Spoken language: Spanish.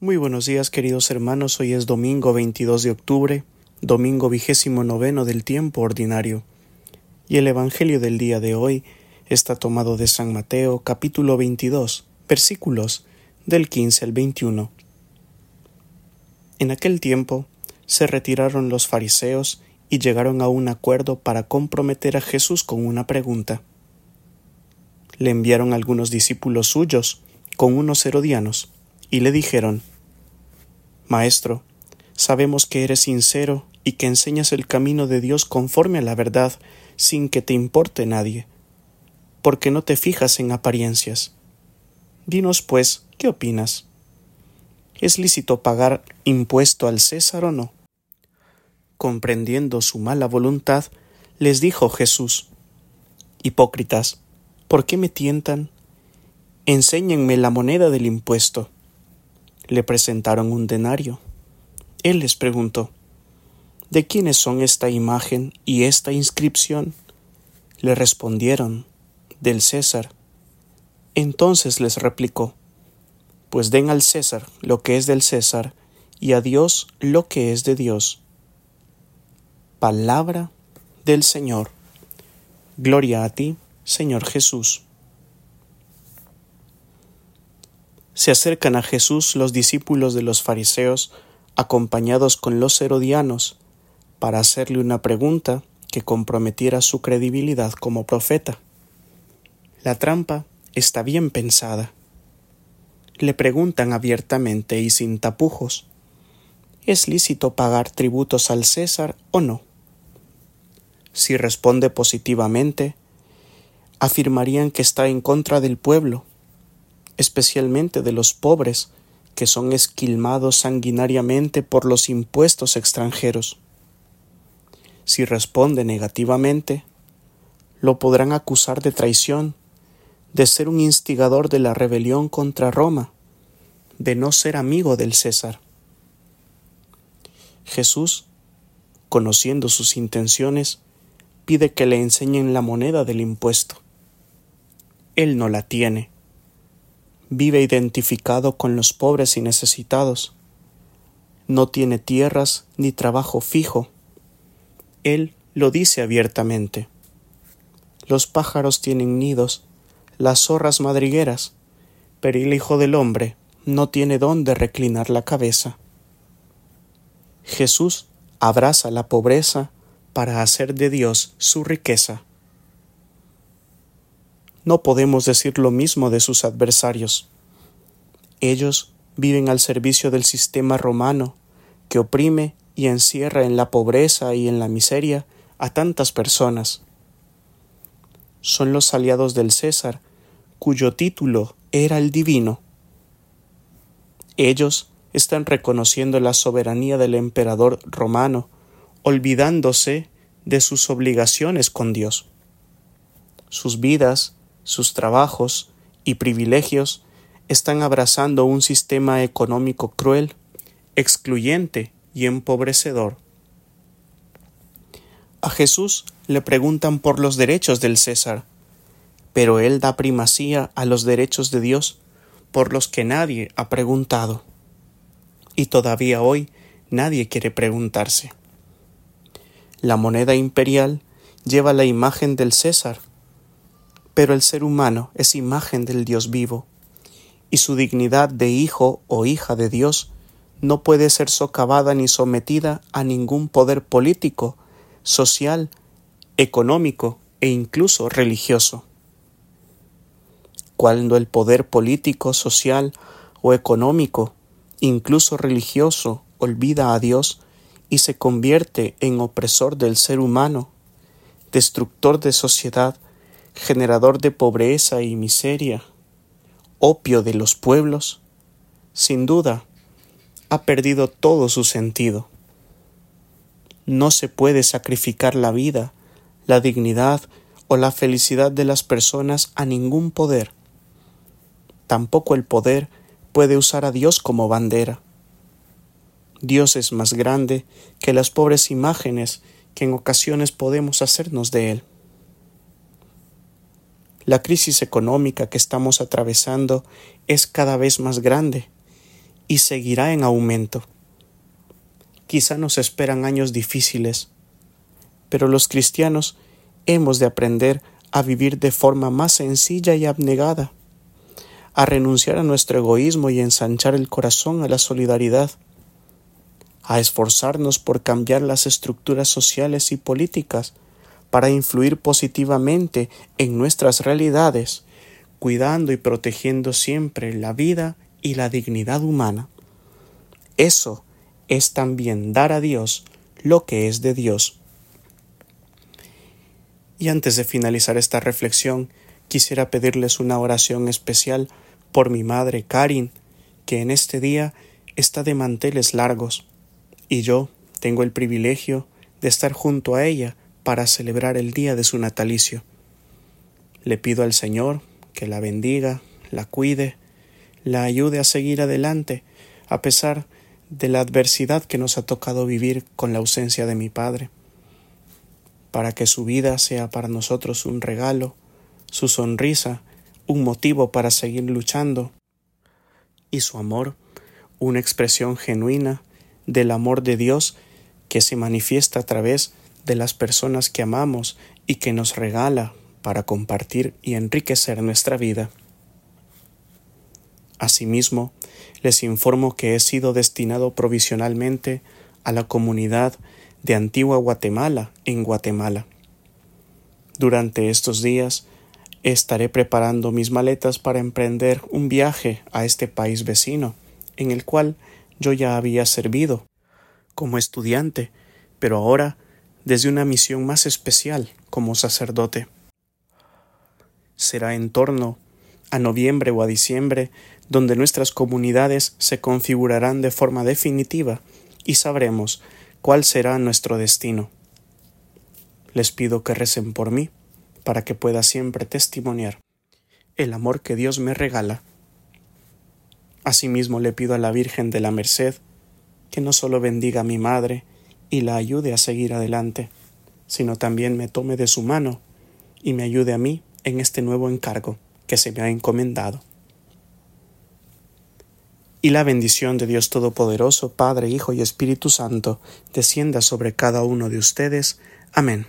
Muy buenos días queridos hermanos, hoy es domingo 22 de octubre, domingo vigésimo noveno del tiempo ordinario, y el Evangelio del día de hoy está tomado de San Mateo capítulo 22, versículos del 15 al 21. En aquel tiempo se retiraron los fariseos y llegaron a un acuerdo para comprometer a Jesús con una pregunta. Le enviaron algunos discípulos suyos con unos herodianos y le dijeron Maestro, sabemos que eres sincero y que enseñas el camino de Dios conforme a la verdad, sin que te importe nadie, porque no te fijas en apariencias. Dinos, pues, ¿qué opinas? ¿Es lícito pagar impuesto al César o no? Comprendiendo su mala voluntad, les dijo Jesús Hipócritas, ¿por qué me tientan? Enséñenme la moneda del impuesto. Le presentaron un denario. Él les preguntó ¿De quiénes son esta imagen y esta inscripción? Le respondieron del César. Entonces les replicó Pues den al César lo que es del César y a Dios lo que es de Dios. Palabra del Señor. Gloria a ti, Señor Jesús. Se acercan a Jesús los discípulos de los fariseos, acompañados con los herodianos, para hacerle una pregunta que comprometiera su credibilidad como profeta. La trampa está bien pensada. Le preguntan abiertamente y sin tapujos ¿Es lícito pagar tributos al César o no? Si responde positivamente, afirmarían que está en contra del pueblo especialmente de los pobres, que son esquilmados sanguinariamente por los impuestos extranjeros. Si responde negativamente, lo podrán acusar de traición, de ser un instigador de la rebelión contra Roma, de no ser amigo del César. Jesús, conociendo sus intenciones, pide que le enseñen la moneda del impuesto. Él no la tiene vive identificado con los pobres y necesitados. No tiene tierras ni trabajo fijo. Él lo dice abiertamente. Los pájaros tienen nidos, las zorras madrigueras, pero el Hijo del Hombre no tiene dónde reclinar la cabeza. Jesús abraza la pobreza para hacer de Dios su riqueza no podemos decir lo mismo de sus adversarios. Ellos viven al servicio del sistema romano, que oprime y encierra en la pobreza y en la miseria a tantas personas. Son los aliados del César, cuyo título era el divino. Ellos están reconociendo la soberanía del emperador romano, olvidándose de sus obligaciones con Dios. Sus vidas sus trabajos y privilegios están abrazando un sistema económico cruel, excluyente y empobrecedor. A Jesús le preguntan por los derechos del César, pero él da primacía a los derechos de Dios por los que nadie ha preguntado. Y todavía hoy nadie quiere preguntarse. La moneda imperial lleva la imagen del César, pero el ser humano es imagen del Dios vivo, y su dignidad de hijo o hija de Dios no puede ser socavada ni sometida a ningún poder político, social, económico e incluso religioso. Cuando el poder político, social o económico, incluso religioso, olvida a Dios y se convierte en opresor del ser humano, destructor de sociedad, generador de pobreza y miseria, opio de los pueblos, sin duda ha perdido todo su sentido. No se puede sacrificar la vida, la dignidad o la felicidad de las personas a ningún poder. Tampoco el poder puede usar a Dios como bandera. Dios es más grande que las pobres imágenes que en ocasiones podemos hacernos de Él. La crisis económica que estamos atravesando es cada vez más grande y seguirá en aumento. Quizá nos esperan años difíciles, pero los cristianos hemos de aprender a vivir de forma más sencilla y abnegada, a renunciar a nuestro egoísmo y ensanchar el corazón a la solidaridad, a esforzarnos por cambiar las estructuras sociales y políticas para influir positivamente en nuestras realidades, cuidando y protegiendo siempre la vida y la dignidad humana. Eso es también dar a Dios lo que es de Dios. Y antes de finalizar esta reflexión, quisiera pedirles una oración especial por mi madre Karin, que en este día está de manteles largos, y yo tengo el privilegio de estar junto a ella para celebrar el día de su natalicio. Le pido al Señor que la bendiga, la cuide, la ayude a seguir adelante, a pesar de la adversidad que nos ha tocado vivir con la ausencia de mi Padre para que su vida sea para nosotros un regalo, su sonrisa un motivo para seguir luchando y su amor una expresión genuina del amor de Dios que se manifiesta a través de las personas que amamos y que nos regala para compartir y enriquecer nuestra vida. Asimismo, les informo que he sido destinado provisionalmente a la comunidad de Antigua Guatemala en Guatemala. Durante estos días estaré preparando mis maletas para emprender un viaje a este país vecino, en el cual yo ya había servido como estudiante, pero ahora desde una misión más especial como sacerdote. Será en torno a noviembre o a diciembre donde nuestras comunidades se configurarán de forma definitiva y sabremos cuál será nuestro destino. Les pido que recen por mí, para que pueda siempre testimoniar el amor que Dios me regala. Asimismo le pido a la Virgen de la Merced que no solo bendiga a mi madre y la ayude a seguir adelante, sino también me tome de su mano y me ayude a mí en este nuevo encargo que se me ha encomendado y la bendición de Dios Todopoderoso, Padre, Hijo y Espíritu Santo, descienda sobre cada uno de ustedes. Amén.